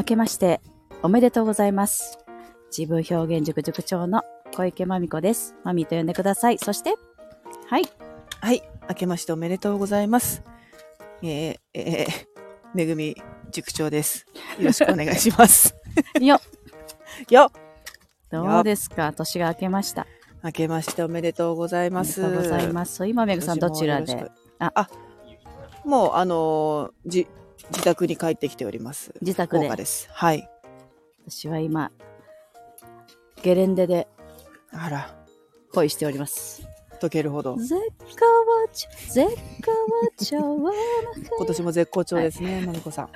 明けましておめでとうございます。自分表現塾塾長の小池まみこです。まみと呼んでください。そして、はい。はい。明けましておめでとうございます。えー、えー、めぐみ塾長です。よろしくお願いします。よっ よっどうですか？年が明けました。明けましておめでとうございあます。りがとうございます。今、めぐさんどちらで？ああ、もう、あのーじ、自宅に帰ってきております。自宅でです。はい。私は今、ゲレンデであら、恋しております。溶けるほど。絶好調、絶好調は今年も絶好調ですね、まみこさん。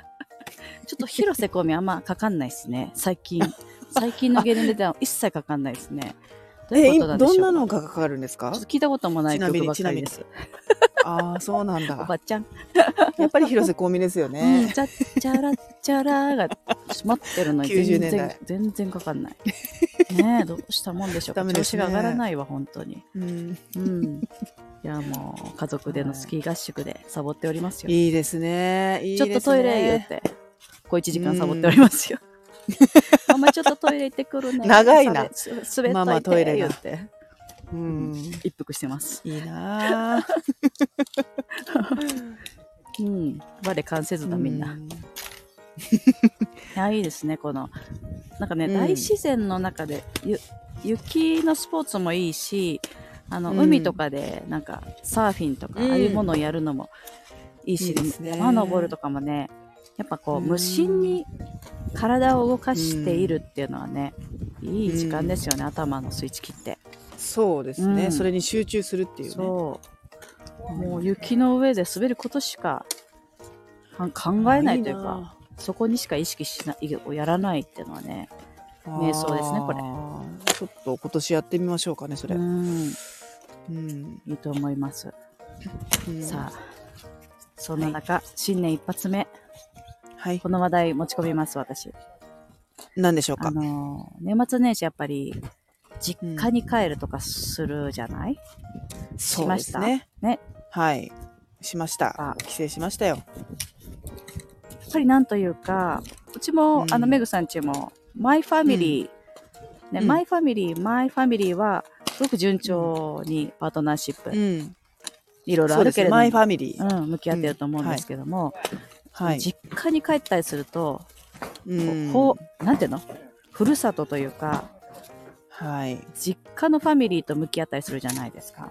ちょっと広瀬香美あんまかかんないですね。最近。最近のゲレンデでは一切かかんないですね。どういうえ、ことなんでしょうどんなのがかかるんですか？聞いたこともない曲ばっかりです。ああ、そうなんおだ。ばちゃん。やっぱり広瀬香美ですようん、ね。チャッチャラッチャラが待ってるのに90全然全然かかんない。ねえ、どうしたもんでしょうか。ね子が上がらないわ、本当に。うん、うん。いや、もう、家族でのスキー合宿でサボっておりますよ。いいですね。いいですねちょっとトイレ言って、小1時間サボっておりますよ。ママちょっとトイレ行ってくるね。長いなす滑っといて、ママトイレが言って、うん、一服してます。いいなあ うん。我関せずだ、みんな。いうや、いいですね、この、なんかね、うん。大自然の中で、ゆ雪のスポーツもいいし、あの、うん。海とかで、なんか、サーフィンとか、うん。ああいうものをやるのもいいし、いいですね。山登るとかもね、やっぱこう、うん。無心に体を動かしているっていうのはね、いい時間ですよね、頭のスイッチ切って。そうですね、うんそれに集中するっていうね。そう。もう雪の上で滑ることしかか考えないというか、なそこにしか意識しないをやらないっていうのはね、あ瞑想ですねこれちょっと今年やってみましょうかね、それ。ううん。ん、いいと思います。うんさあ、そんな中、新年一発目、はい。この話題持ち込みます、私。何でしょうか？あ。のー、年末年始やっぱり、実家に帰るとかするじゃない、そうですね。ね。はい。しましたあ。帰省しましたよ。やっぱりなんというか、うちも、うんあの、メグさんちも、 my family、ね、うん my family、 my family は、すごく順調にパートナーシップ、うん。いろいろあ。るけれども、マイファミリー。うん、向き合ってると思うんですけども、はい。実家に帰ったりすると、うんこう、なんていうの？ふるさとというか、はい。実家のファミリーと向き合ったりするじゃないですか。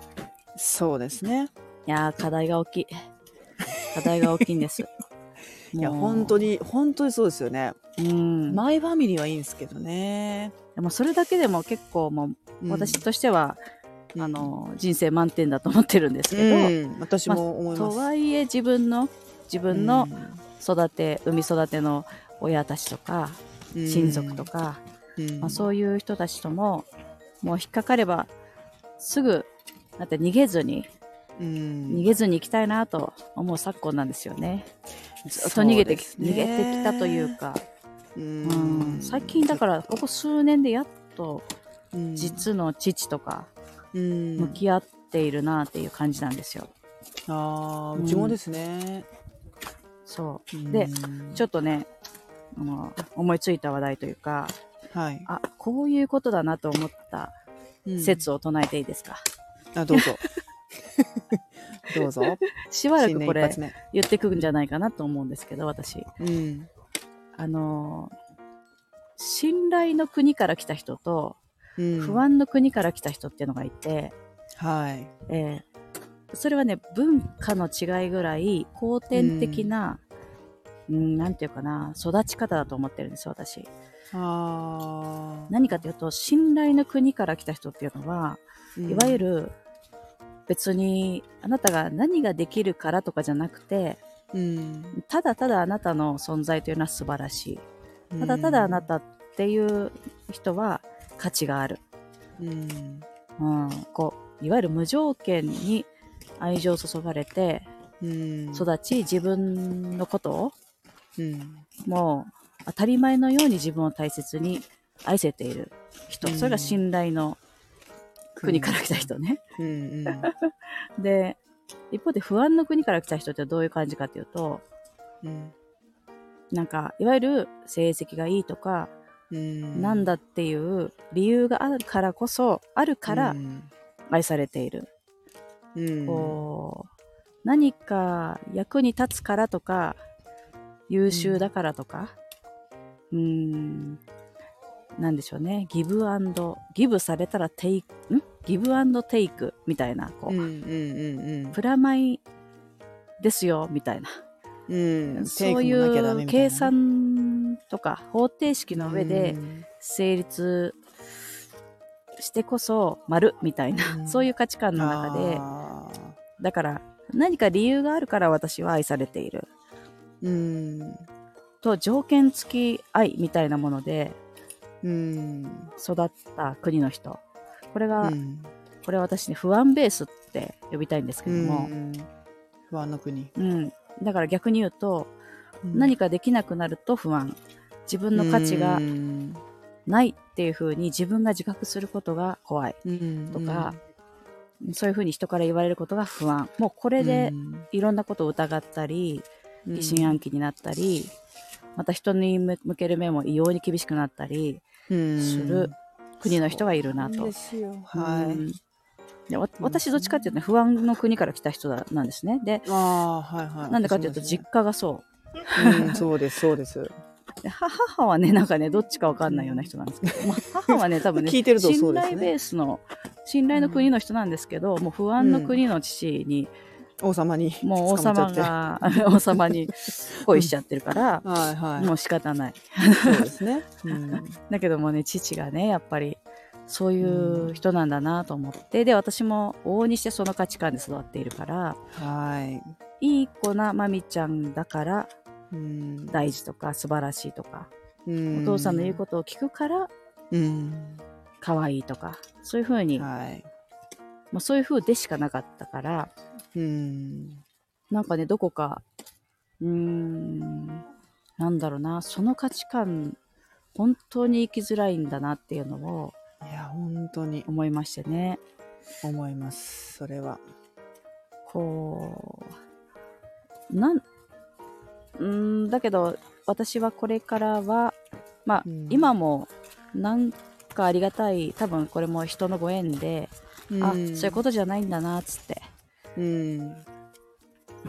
そうですね。いやー、課題が大きい。課題が大きいんです。いや、本当に、本当にそうですよね。うん。マイファミリーはいいんですけどね。でもそれだけでも結構もう、うん私としては、うんあの、人生満点だと思ってるんですけど、うん、私も思います。とはいえ自分の、自分の育て、産み育ての親たちとか、うん。親族と、か、うん。まあ、そういう人たちとも、もう引っかかれば、すぐ、だって逃げずに、うん。逃げずに行きたいなと思う昨今なんですよね。ずっと逃げてね。逃げてきたというか、ううん。ん、最近だから、ここ数年でやっと、うん。実の父とか、うん。向き合っているなっていう感じなんですよ。ああ、うちもですね。そう。で、ちょっっとね、あの、思いついた話題というか、と、はい。あ、こういうことだなと思ったうん説を唱えていいですか？あ、どうぞ。どうぞ。しばらくこれ。言ってくんじゃないかなと思うんですけど、私。うん。あの、信頼の国から来た人と、うん不。安の国から来た人っていうのがいて、はい。えーそれはね、文化の違いぐらい後天的な、うん、なんていうかな、育ち方だと思ってるんです、私。ああ。何かというと、信頼の国から来た人っていうのは、うんいわゆ、る別にあなたが何ができるからとかじゃなくて、うん。ただただあなたの存在というのは素晴らしい。ただただあなたっていう人は価値がある。うん。うん、こう、いわゆる無条件に愛情を注がれてうん。育ち、自分のことをうん。もう当たり前のように自分を大切に愛せている人。うんそれが信頼の国から来た人ね。うん。うん。で、一方で不安の国から来た人ってどういう感じかっていうと、うん。なんか、いわゆる成績がいいとか、うんなんだっていう理由があるからこそ、あるからうん愛されている。うんこう、何か役に立つからとか、優秀だからとか、うーん、なんでしょうね。ギブアンド、ギブされたらテイク、ん？ギブアンドテイクみたいな、こう、うんうんうんプラマイですよ、みたいな。うん。うんそういう計算とか方程式の上でうん。成立してこそ丸みたいな、うん。そういう価値観の中で、あだから何か理由があるから私は愛されている。ーうん。と条件付き愛みたいなものでうん育った国の人。これが、うんこれは私ね、不安ベースって呼びたいんですけども、うん。不安の国。うん。だから逆に言うと、何かできなくなると不安。自分の価値がうん。ないっていう風に自分が自覚することが怖い。うん。とか、そういう風に人から言われることが不安。もうこれでいろんなことを疑ったり、疑心暗鬼になったり、また人に向ける目も異様に厳しくなったり鬼する国の人がいるなと。私どっちかっていうとね、不安の国から来た人だなんですね。で、はいはい。なんでかっていうと実家がそう。んそうですそうです。母はね、なんかね、どっちかわかんないような人なんですけど、まあ、母はね、多分ね、聞いてるとね。頼ベースの、信頼の国の人なんですけど、もう不安の国の父に、王様にもう王様が、王様に恋しちゃってるから、はいはい。もう仕方ない。そうですね。うん。だけどもね、父がね、やっぱり、そういう人なんだなと思って、で、私も往々にしてその価値観で育っているから、はい。いい子なまみちゃんだからうん。大事とか素晴らしいとか、うん。お父さんの言うことを聞くからうん。可愛いとか、そういう風に、はい。もうそういう風でしかなかったから、うん。なんかね、どこか、うーん、なんだろうな、その価値観、本当に生きづらいんだなっていうのをいや本当に。思いましてね。思いますそれは。こう、なん、うーん、だけど、私はこれからは、まあ、うん。今も、なんかありがたい、多分これも人のご縁で、あ、そういうことじゃないんだな、つって、とうん。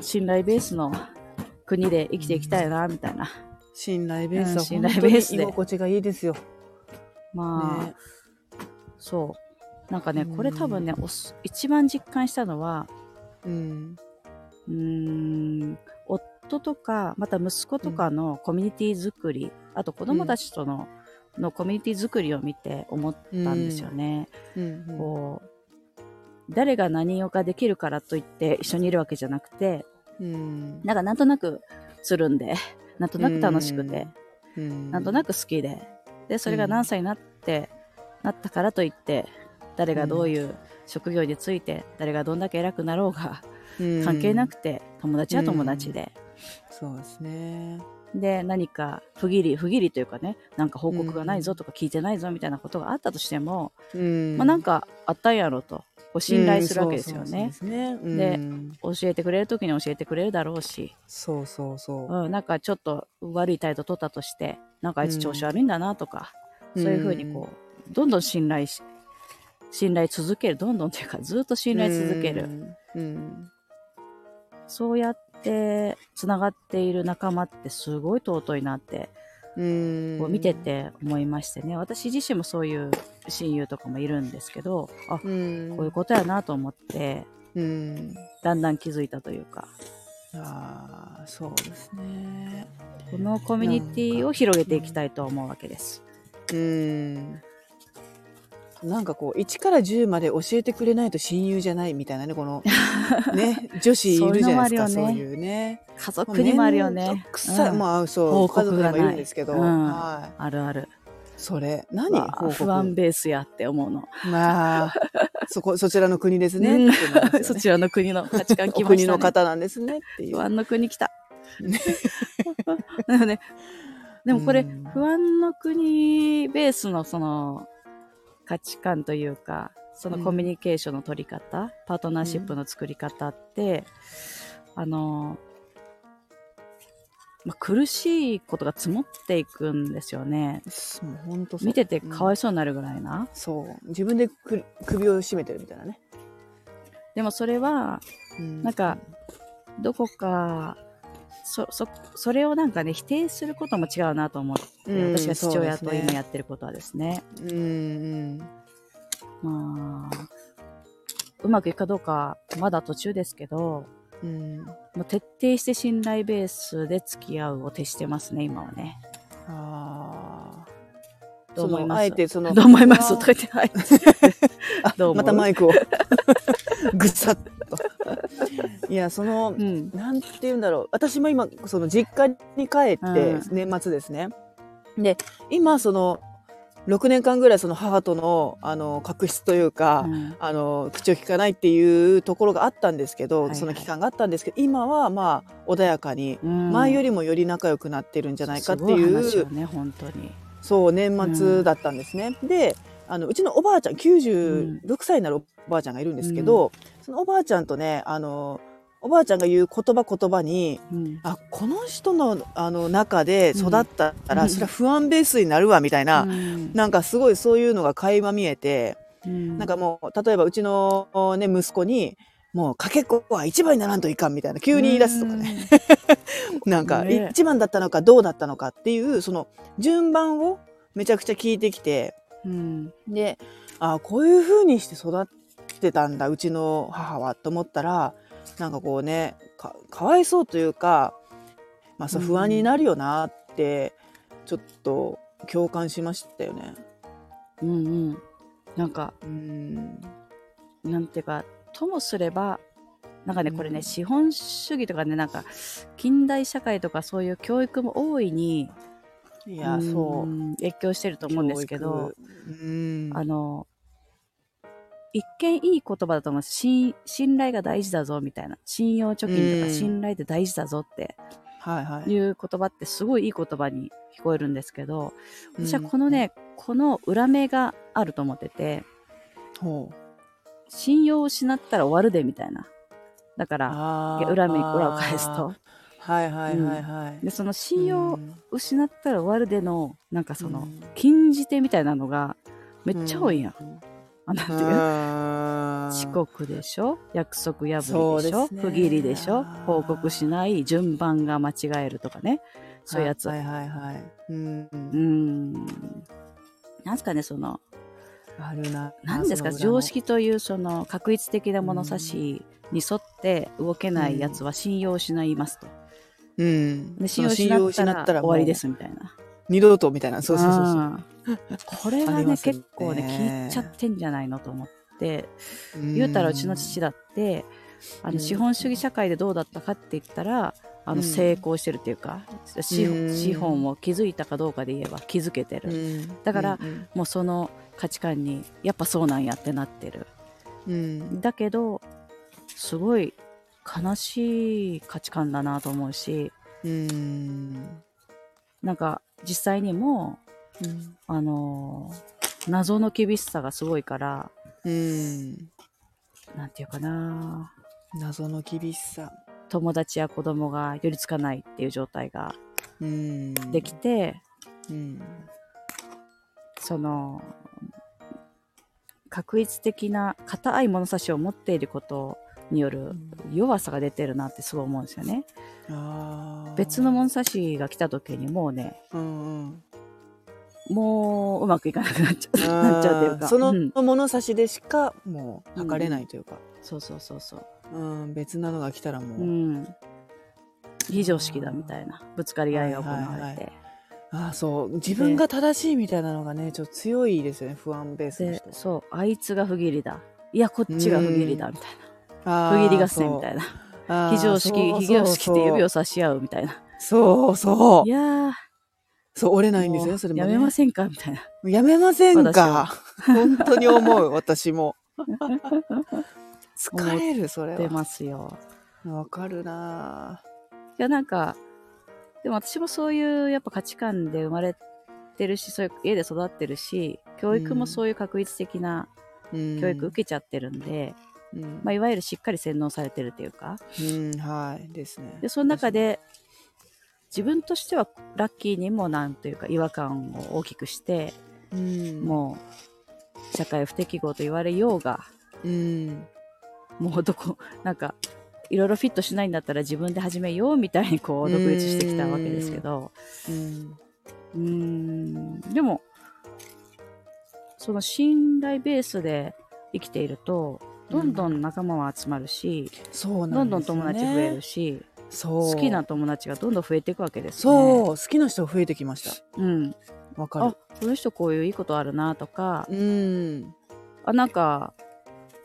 信頼ベースの国で生きていきたいな、みたいな。信頼ベースは本当にベースで。居心地がいいですよ。まあ、ね。そう。なんかね、うん。これ多分ね、おす一番実感したのは、うん。うーん、夫とか、また息子とかのコミュニティ作り、あと子供たちとの、のコミュニティ作りを見て思ったんですよね。うんうん。こう、誰が何をかできるからといって一緒にいるわけじゃなくて、うん。なんかなんとなくするんで、なんとなく楽しくて、うん。なんとなく好きで、で、それが何歳になって、なったからといって、誰がどういう職業について、誰がどんだけ偉くなろうが、関係なくて、友達は友達で、そうですねで、何か不義理、不義理というかね、なんか報告がないぞとか聞いてないぞみたいなことがあったとしても、うん。まあなんかあったんやろと、こう信頼するわけですよね。で教えてくれる時に教えてくれるだろうし、そうそうそう。うん、なんかちょっと悪い態度取ったとして、なんかあいつ調子悪いんだなとか、そういうふうにこう、どんどん信頼し、信頼続ける、どんどんというかずっと信頼続ける。うん。うん。そうやって繋がっている仲間ってすごい尊いなって、うん。こう見てて思いましてね。私自身もそういう親友とかもいるんですけど、あ、うん。こういうことやなと思って、うん。だんだん気づいたというか、ああそうですね。このコミュニティを広げていきたいと思うわけです。うんなんかこう1から10まで教えてくれないと親友じゃないみたいなねこの ね女子いるじゃないですかそういうのもあるよいうね。家族にもあるよね。めんど。くさい、うん。まあそう家族にもいるんですけど、うん。はい。あるある。それ何報告？不安ベースやって思うの。まあそこそちらの国ですね、そちらの国の価値観来。国の方なんですね。っていう不安の国来た。ね、でもこれ、うん不安の国ベースのその価値観というか、そのコミュニケーションの取り方、パートナーシップの作り方って、あの、まあ、苦しいことが積もっていくんですよね。もう本当そう見ててかわいそうになるぐらいな。そう。自分でく首を絞めてるみたいなね。でもそれは、うんなんか、どこか、そ、そ、それをなんかね、否定することも違うなと思って、うん私が父親と今やってることはですね。うんうん。まあ、うまくいくかどうか、まだ途中ですけど、うん。もう徹底して信頼ベースで付き合うを徹してますね、今はね。ああ。どう思います？そのあえてその。どう思います？とか言って、はい。あどう？またマイクを ぐさっと。いや、その、うん。なんて言うんだろう。私も今、その実家に帰ってうん、年末ですね。で、今、その、6年間ぐらいその母との、あの、確執というか、うんあの、口を聞かないっていうところがあったんですけど、はいはいその期間があったんですけど、今はまあ、穏やかに、うん前よりもより仲良くなってるんじゃないかってすごいう、話よね、本当に。そう、年末だったんですね。で、あの、うちのおばあちゃん、96歳になるおばあちゃんがいるんですけど、そのおばあちゃんとね、あの、おばあちゃんが言う言葉言葉に、うん。あ、この人の、あの、中で育ったら、うん。それは不安ベースになるわ、みたいな、うん。なんかすごいそういうのが垣間見えて、うん。なんかもう、例えばうちのね、息子に、もう、かけっこは一番にならんといかんみたいな、急に言い出すとかね。なんか、ね。一番だったのかどうだったのかっていう、その、順番をめちゃくちゃ聞いてきて、うん。で、あこういう風にして育ってたんだ、うちの母は、と思ったら、なんかこうね、か、かわいそうというか、まあそううん不安になるよなって、ちょっと共感しましたよね。うんうん。なんか、うん。なんていうか、ともすれば、なんかね、これね、うん資本主義とかね、なんか、近代社会とかそういう教育も大いに、いや、そう。ん影響してると思うんですけど。あの、一見いい言葉だと思う信信頼が大事だぞみたいな。信用貯金とうんか信頼って大事だぞってはいはい。いう言葉ってすごいいい言葉に聞こえるんですけど、うん私はこのね、この裏目があると思ってて、ほう。信用を失ったら終わるでみたいな。だから、裏目に裏を返すと。。はいはいはいはい。で、その信用を失ったら終わるでの、なんかその、うん禁じ手みたいなのがめっちゃ多いやん。うんあなんていう？あー遅刻でしょ？約束破そうでりですしょね不義理でしょ？報告しない順番が間違えるとかね。そういうやつ。はいはいはい。うん。うーん。なんすかね、その、あるな。何ですか、その裏の常。識というその確一的な物差しに沿って動けないやつは信用を失いますと。うん。で信用失ったら終わりですみたいな。二度とみたいな。そうそうそうそう。うんこれがねね結構ね聞いちゃってんじゃないのと思って言うたらうちの父だってあうんの資本主義社会でどうだったかって言ったらあうんの成功してるっていうか資本うん資本を築いたかどうかで言えば気づけてうるん。だからうんもうその価値観にやっぱそうなんやってなってるうん。だけどすごい悲しい価値観だなと思うしうん。なんか実際にもうん。あのー謎の厳しさがすごいからうん。なんていうかな謎の厳しさ。友達や子供が寄りつかないっていう状態がうん。できて、うん。その確一的な硬い物差しを持っていることによる弱さが出てるなってすごい思うんですよね。別の物差しが来た時にもうね、うんうん。もううまくいかなくなっちゃうなっちゃうというか。そのうん物差しでしかもう測れないというか、そうそうそうそう。うん別なのが来たらもう、うん。非常識だみたいなぶつかり合いが行われて。はいはいはいああそう自分が正しいみたいなのがねちょっと強いですよね不安ベースので人、そう、あいつが不義理だ。いや、こっちが不義理だみたいな。あー不義理合戦みたいな。非常識、非常識って指を差し合うみたいな。そうそう。いやー、そう折れないんですよそれも、ね、やめませんか？みたいな。やめませんか？本当に思う私も。疲れるそれ出はますよ。わかるな。いや、なんか、でも私もそういうやっぱ価値観で生まれてるし、そういう家で育ってるし、教育もそういう確一的なぁ教育受けちゃってるんで、うん。まあ、いわゆるしっかり洗脳されてるっていうか、うんはい。ですね。で、その中で自分としてはラッキーにもなんというか違和感を大きくして、うん。もう社会不適合と言われようが、うん。もうどこ、なんか、いろいろフィットしないんだったら自分で始めようみたいにこう独立してきたわけですけど、うん。うーん、でも、その信頼ベースで生きていると、どんどん仲間は集まるし、そうなんね、どんどん友達増えるし、そう。好きな友達がどんどん増えていくわけですね。そう、好きな人が増えてきました。うん。わかるあ。、この人こういういいことあるなとか、うん。あ、なんか、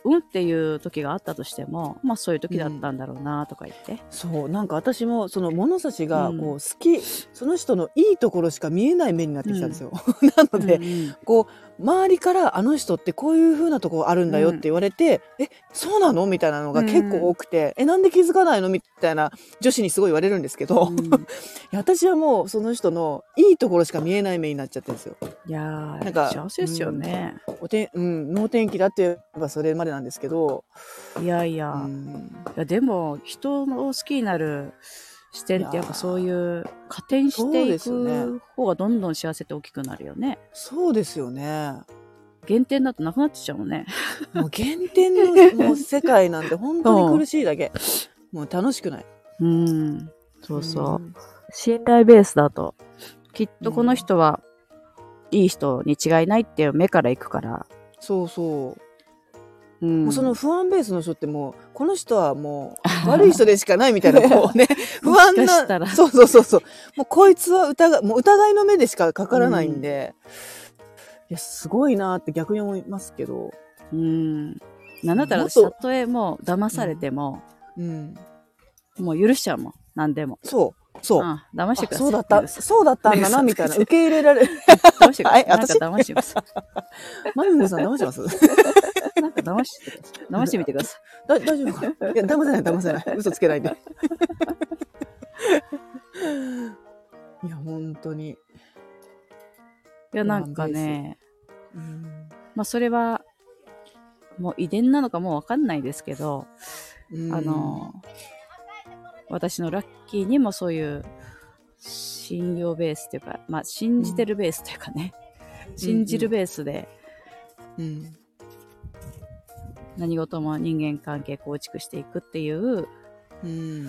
うんっていう時があったとしても、まあそういう時だったんだろうなとか言って。そう、なんか私もその物差しがうんこう好き、その人のいいところしか見えない目になってきたんですよ。なので、うんうんこう周りからあの人ってこういう風なとこあるんだよって言われて、えそうなの？みたいなのが結構多くて、えなんで気づかないの？みたいな女子にすごい言われるんですけど、いうん。や私はもうその人のいいところしか見えない目になっちゃってるんですよ。いやー、なんか幸せですよね。おてうん、能天気だって言えばそれまでなんですけど、いやいや、うん。いやでも人を好きになる視点ってやっぱそういう加点してそういですよねく方がどんどん幸せって大きくなるよね。そうですよね。減点だとなくなっちゃうもんね。もう減点のもう世界なんて本当に苦しいだけ。もう楽しくない。うん。そうそう。ん信頼ベースだと、きっとこの人はいい人に違いないっていう目からいくから。そうそう。うん。もうその不安ベースの人ってもう、この人はもう悪い人でしかないみたいな、こうね、不安な、そうそうそうそう。もうこいつは疑い、もう疑いの目でしかかからないんで、いや、すごいなって逆に思いますけど、うん。なんだったら、もっとたとえもう騙されても、うん。もう許しちゃうもん。何でも。そう、そう。あ騙してください。あそうだった、そうだったんだな、みたいな。受け入れられる。騙してください。私騙してくださマミモさん騙してます？い。なんか騙して。騙してみてください。だ大丈夫か？いや、騙せない、騙せない。嘘つけないで。いや、本当に。いや、なんかね、うんまあそれは、もう遺伝なのかもうわかんないですけど、うんあの、私のラッキーにもそういう信用ベースというか、まあ信じてるベースというかね、信じるベースでうん。何事も人間関係構築していくっていううん。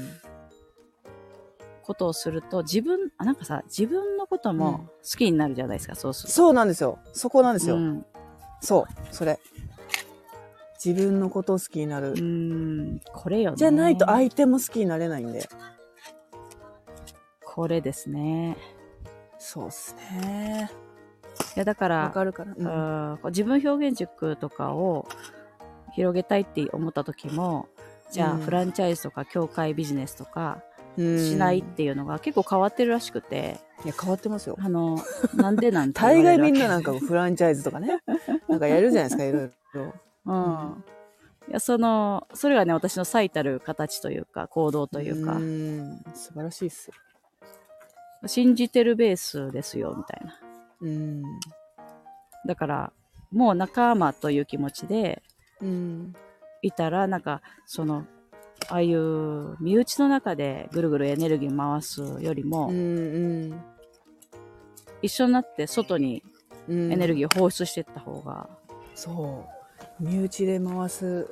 ことをすると、自分、あなんかさ、自分のことうんも好きになるじゃないですか、そうすると。そうなんですよ。そこなんですよ。うんそう、それ。自分のことを好きになる。うーん、これよね。じゃないと相手も好きになれないんで。これですね。そうっすね。いや、だかわら、かるかな。うんうんこう自分表現塾とかを広げたいって思った時も、じゃあ、うんフランチャイズとか協会ビジネスとかうんしないっていうのが結構変わってるらしくて、いや、変わってますよ。あの、なんでなんて言大概みんななんかフランチャイズとかね。なんかやるじゃないですか、いろいろ。うん。いや、その、それがね、私の最たる形というか、行動というか、ん素晴らしいっす。信じてるベースですよ、みたいな。うん。だから、もう仲間という気持ちでうん。いたら、なんか、その、ああいう身内の中でぐるぐるエネルギー回すよりも、うん。一緒になって外にうん。エネルギー。を放出していった方が、そう。身内で回す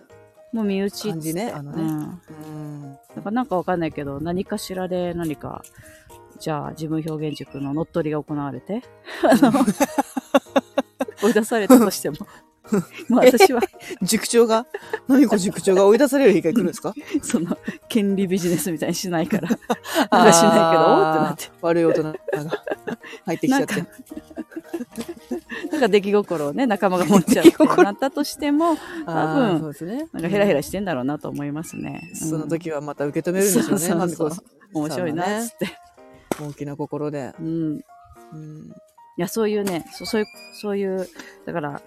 もう身内感じね。あのね。うん。うん。なんかなんかわかんないけど、何かしらで何か、じゃあ自分表現塾の乗っ取りが行われて、あの、追い出されたとしても、まあ私は、塾長が、何か塾長が追い出される日が来るんですか？その、権利ビジネスみたいにしないから、なんかしないけど、ってなって。悪い大人が入ってきちゃってなん。なんか出来心をね、仲間が持っちゃうってなったとしても、多分そうですね。なんかヘラヘラしてんだろうなと思いますね。そのうん時はまた受け止めるんでしょうね。まみこ面白いな、つって。大きな心で。うん。いうん。や、そういうね、そそういう、そういう、だから、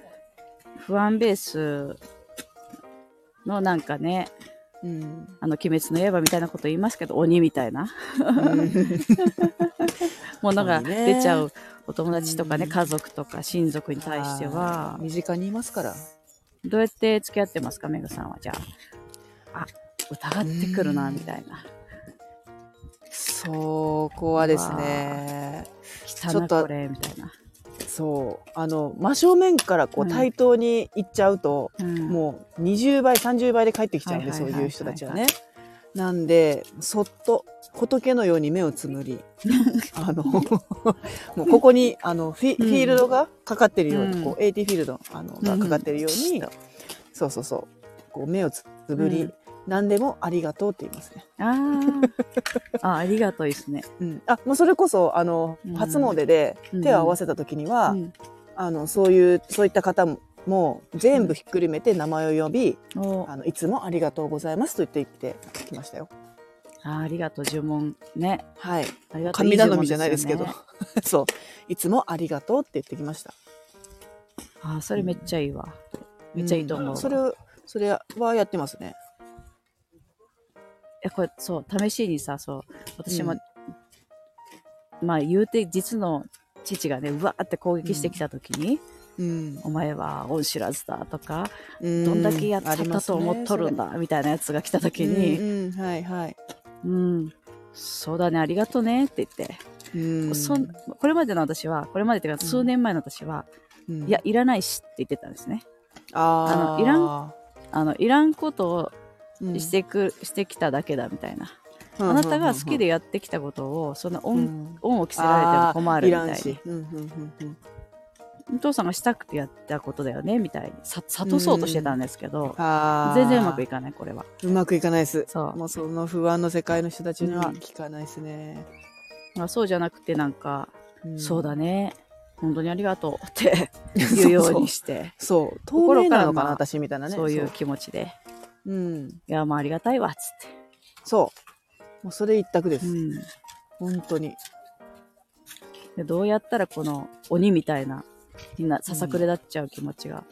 不安ベースのなんかね、うん。あの、鬼滅の刃みたいなこと言いますけど、鬼みたいな。ものが出ちゃうお友達とかね、うん。家族とか親族に対しては。身近にいますから。どうやって付き合ってますか、メグさんは？じゃあ、あ、疑ってくるな、みたいな。そそこはですね、ちょっとなこれみたいな、そう、あの、真正面からこううん。対等に行っちゃうと、うん。もう20倍、30倍で帰ってきちゃうんで、そうはいう人たちはね。なんで、そっと仏のように目をつむり、あの、もうここに、あの、フィ,、うん。フィールドがかかってるように、うん。こう、AT フィールドあのがかかってるように、うん。そうそうそう、こう目をつぶり、うん何でもありがとうって言いますね。あーあありがとうですね、うん、あ、もうそれこそ、あの、うん初詣で手を合わせた時には、うんあの、そういう、そういった方も、もう全部ひっくるめて名前を呼び、おあの、いつもありがとうございますと言って言ってきましたよ。あーありがとう呪文ねはい。ありがとう神頼みじゃないですけどいい呪文。そう。いつもありがとうって言ってきました。あーそれめっちゃいいわ、めっちゃいいと思うわ、んそれを、それはやってますね。えこれそう試しにさそう私も、うんまあ言うて実の父がねうわーって攻撃してきた時に、うん。お前は恩知らずだとか、どどんだけやったと思っとるんだ、みたいなやつが来た時に、うん、うん、はいはい。うん、そうだね、ありがとねって言って、うん。そんこれまでの私は、これまでっていうかうん数年前の私は、うんいや、、いらないしって言ってたんですね。あのいらんあの、いらんことをうんしてく、してきただけだみたいな。うんあなたが好きでやってきたことを、そのう恩、ん。恩を着せられても困るみたいに。お父さんがしたくてやったことだよねみたいに。さ諭そうとしてたんですけど、全然うまくいかないこれは。うまくいかないです。そう。もうその不安の世界の人たちにはうん。聞かないですね。まあ、そうじゃなくてなんか、ん。そうだね。本当にありがとうって 言うようにして。そう。透心から明なのかな、まあ私みたいなね。そういう気持ちで。そう。うん。いやまあありがたいわっつっそう。もうそれ一択でて、す。うん、本当に。でどうやったらこの鬼みたいなみんなささくれ立っちゃう気持ちが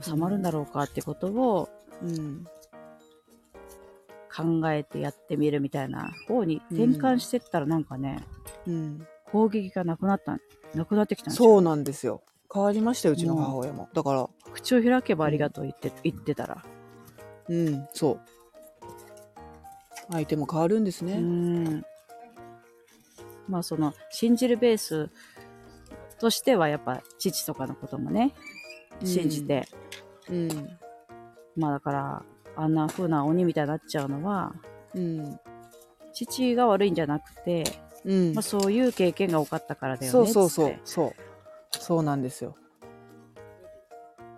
収まるんだろうかってことをうん。考えてやってみるみたいな方に転換してったらなんかね、うん。攻撃がなくなったなくなってきたんですよそうなんですよ。変わりましたよ、うちの母親も。だから、口を開けばありがとう言って,、言ってたらうん、そう。相手も変わるんですうね。んまあその信じるベースとしてはやっぱ父とかのこともね信じて、うん。まあだからあんな風な鬼みたいになっちゃうのはうん。父が悪いんじゃなくて、うんまあ、。そういう経験が多かったからだよねそうそうそ。うそう。そうなんですよ。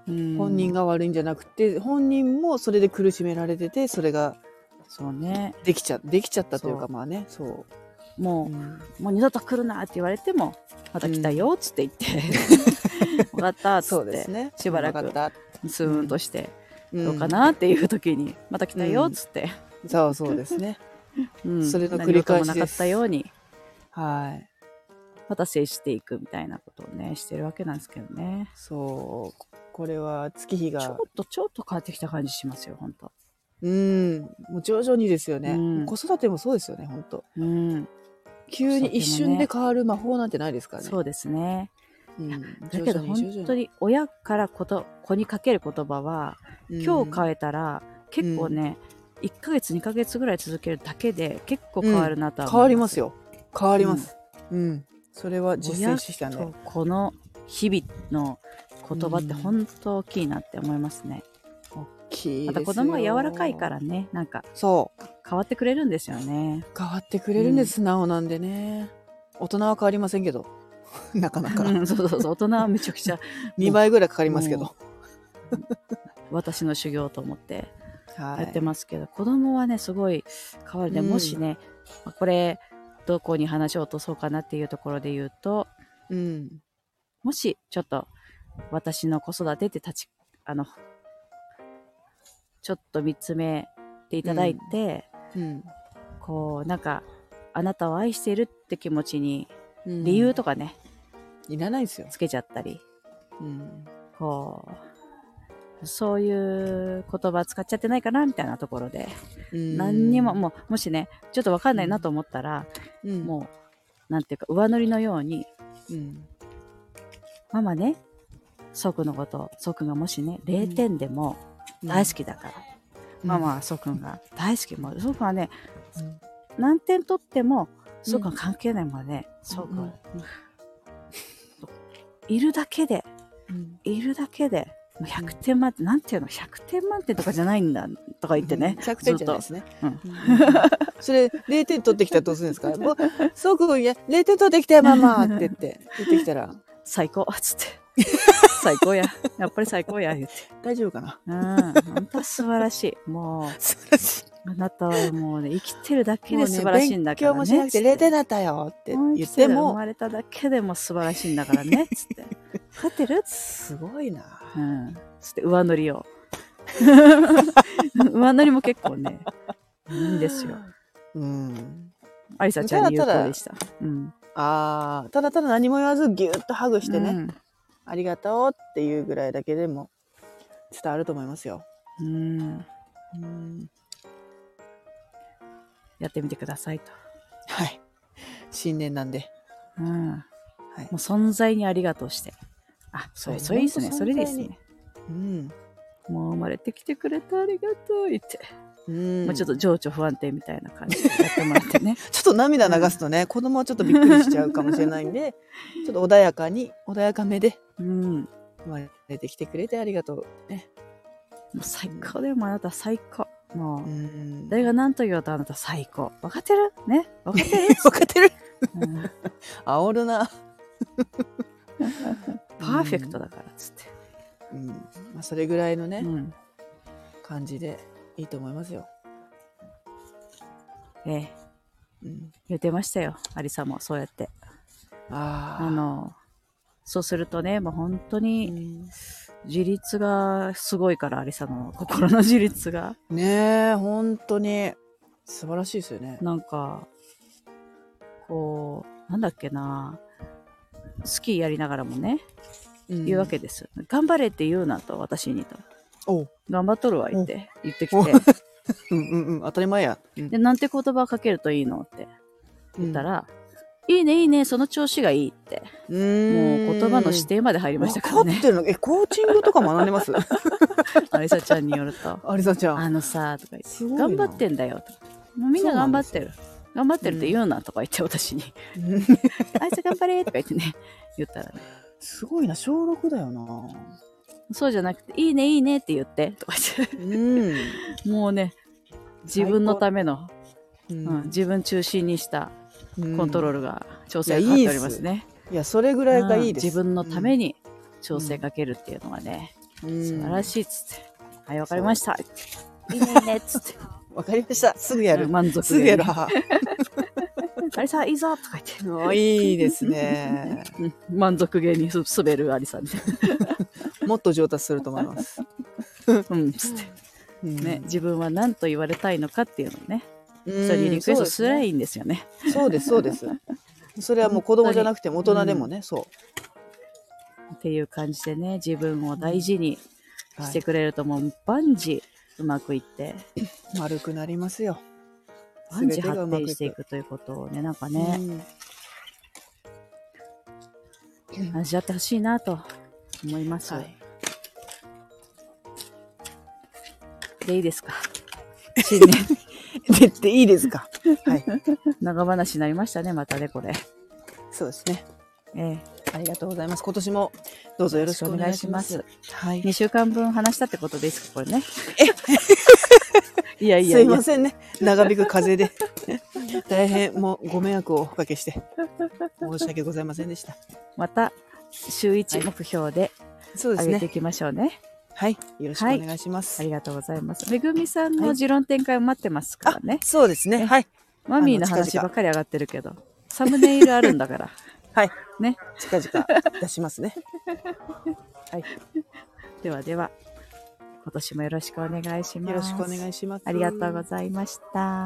うん本人が悪いんじゃなくて、本人もそれで苦しめられてて、それがそうねできちゃ、できちゃったというか、まあね、そう。もうんう、もう二度と来るなって言われてもまた来たよっつって言って、分かったっつそうってですね。しばらく。スーンとして、うんどうかなっていう時にまた来たよっつって、そうそうですね。うんそれの繰り返しなかったようにはい。また接していくみたいなことをねしてるわけなんですけどねそう。これは月日がちょっ、とちょっと変わってきた感じしますよ本当うん、もう徐々にですよね。うん子育てもそうですよね、本当うん急に一瞬で変わる魔法なんてないですからね。そうですねうん。だけど本当に親からこと子にかける言葉は今日変えたら結構ね、1ヶ月2ヶ月ぐらい続けるだけで結構変わるなとは変わりますよ。変わります。うん。それは実践してきたんで親。とこの日々の言葉って本当大きいなって思いますね、大きいまですよた子供が柔らかいからねなんかそう。変わってくれるんですよね変わってくれるんです、素直なんでね。大人は変わりませんけど。なかなか。うんそうそうそう大人はめちゃくちゃ 2倍ぐらいかかりますけど。私の修行と思ってはやってますけど、子供はねすごい変わるね、うんもしねまあこれどこに話を落とそうかなっていうところで言うとうん。もしちょっと私の子育てって立ちあのちょっと見つめていただいて、うん。こうなんかあなたを愛しているって気持ちにうん理由とかね、いらないですよ。つけちゃったりうん。こうそういう言葉使っちゃってないかなみたいなところで、何にももうもしねちょっと分かんないなと思ったら、うん、もうなんていうか上乗りのようにうん。ママねソクのことソクがもしね0点でも大好きだから、ママはソくんが大好きもうソくんはねうん。何点取ってもそうか関係ないもんね。そうか。うん。いるだけで、うん。いるだけで、もう100点満点、なんていうの、100点満点とかじゃないんだ、とか言ってね。100点じゃないですね。うん。うん。それ、0点取ってきたらどうするんですか？もう、そうくんや、0点取ってきたよ、ママって言って、言ってきたら、最高つって。最高や。やっぱり最高や、言って。大丈夫かな？うん。本当素晴らしい。も素晴らしい。う、あなたはもうね、生きてるだけで素晴らしいんだからね。勉強もしなくて0点だったよってうん言って生も、まれただけでも素晴らしいんだからね。つって。勝ってる？すごいな。うん。つって上乗りを。上乗りも結構ね、いいんですよ。うん。アリサちゃんに有効でした。うん。ああ、ただただ何も言わずギュッとハグしてね、うんありがとうっていうぐらいだけでも伝わると思いますよ。うん。うん。やってみてくださいと。はい。新年なんで。うん。はいもう存在にありがとうして。あ、それ、そうそれいいですね。それですね。うん。もう生まれてきてくれてありがとう言って。うん。まあちょっと情緒不安定みたいな感じでやってもらってね。ちょっと涙流すとね、子供はちょっとびっくりしちゃうかもしれないんで、ちょっと穏やかに、穏やかめでうん。生まれてきてくれてありがとう。ね。もう最高だよ、もうあなた最高。もう、うん。誰が何と言おうとあなた最高。分かってる？ね？分かってる、分かってるうん煽るな。パーフェクトだから、つって。うん。まあ、それぐらいのね、うん。感じでいいと思いますよ。ええ。うん。言ってましたよ、アリさんもそうやって。ああ。あの、そうするとね、もう本当うにん自立がすごいから、アリさんの心の自立が。ねえ、本当に素晴らしいですよね。なんか、こう、なんだっけな、スキーやりながらもね、うん言うわけです。頑張れって言うなと、私にと。おう頑張っとるわ、言って、言ってきおて。うんうんうん、当たり前や。うんで、なんて言葉かけるといいのって言ったら、いいね、いいね、その調子がいいって。うん、もう言葉の指定まで入りましたからね。分かっ。てるの？え、コーチングとか学んでます？アリサちゃんによると、アリサちゃん。あのさ、とか言って、頑張ってんだよと。もうみんな頑張ってる。頑張ってるって言うなとか言って私に、うん。あいつ頑張れとか言ってね、言ったらね、すごいな、小6だよな。そうじゃなくて、いいね、いいねって言って、とか言っうん。て、もうね、自分のための、ううん、自分中心にした。うんコントロールが、調整がかかっておりますね。いや、それぐらいがいいです。うん自分のために調整かけるっていうのはね、うん、素晴らしいっつって、はい、わかりました。いいね、っつって。わかりました。すぐやる。満足すぐやる。母。あれさ、いいぞとか言って。あいいですね。う ん満足げにす滑るアリさんで。もっと上達すると思います。うん、つって。うんね、自分は何と言われたいのかっていうのをね、うん人にリクエストすりゃいい。いんですよね。そうです、そうです。それはもう子供じゃなくても大人でもね、そっていう感じでね、自分を大事にしてくれるともう万事うまくいって、丸くなりますよ。万事発展していくということをね、なんかね、味わってほしいなと思います。うんはい。で、いいですか？新年、でっていいですか？はい。長話になりましたね、またね、これ。そうですね。えありがとうございます。今年もどうぞよろしくお願いします。よはい。2週間分話したってことですか、これね。いやいやいやすいま。せんね。長引く風邪で。大変もうご迷惑をおかけして。申し訳ございませんでした。また、週1目標でそうですね。上げていきましょうね。はい、よろしくお願いします。はい、ありがとうございます。めぐみさんの持論展開を待ってますからね。そうですね。はい。マミーの話ばっかり上がってるけど、サムネイルあるんだから。はい。ね。近々出しますね。はい。ではでは、今年もよろしくお願いします。よろしくお願いします。ありがとうございました。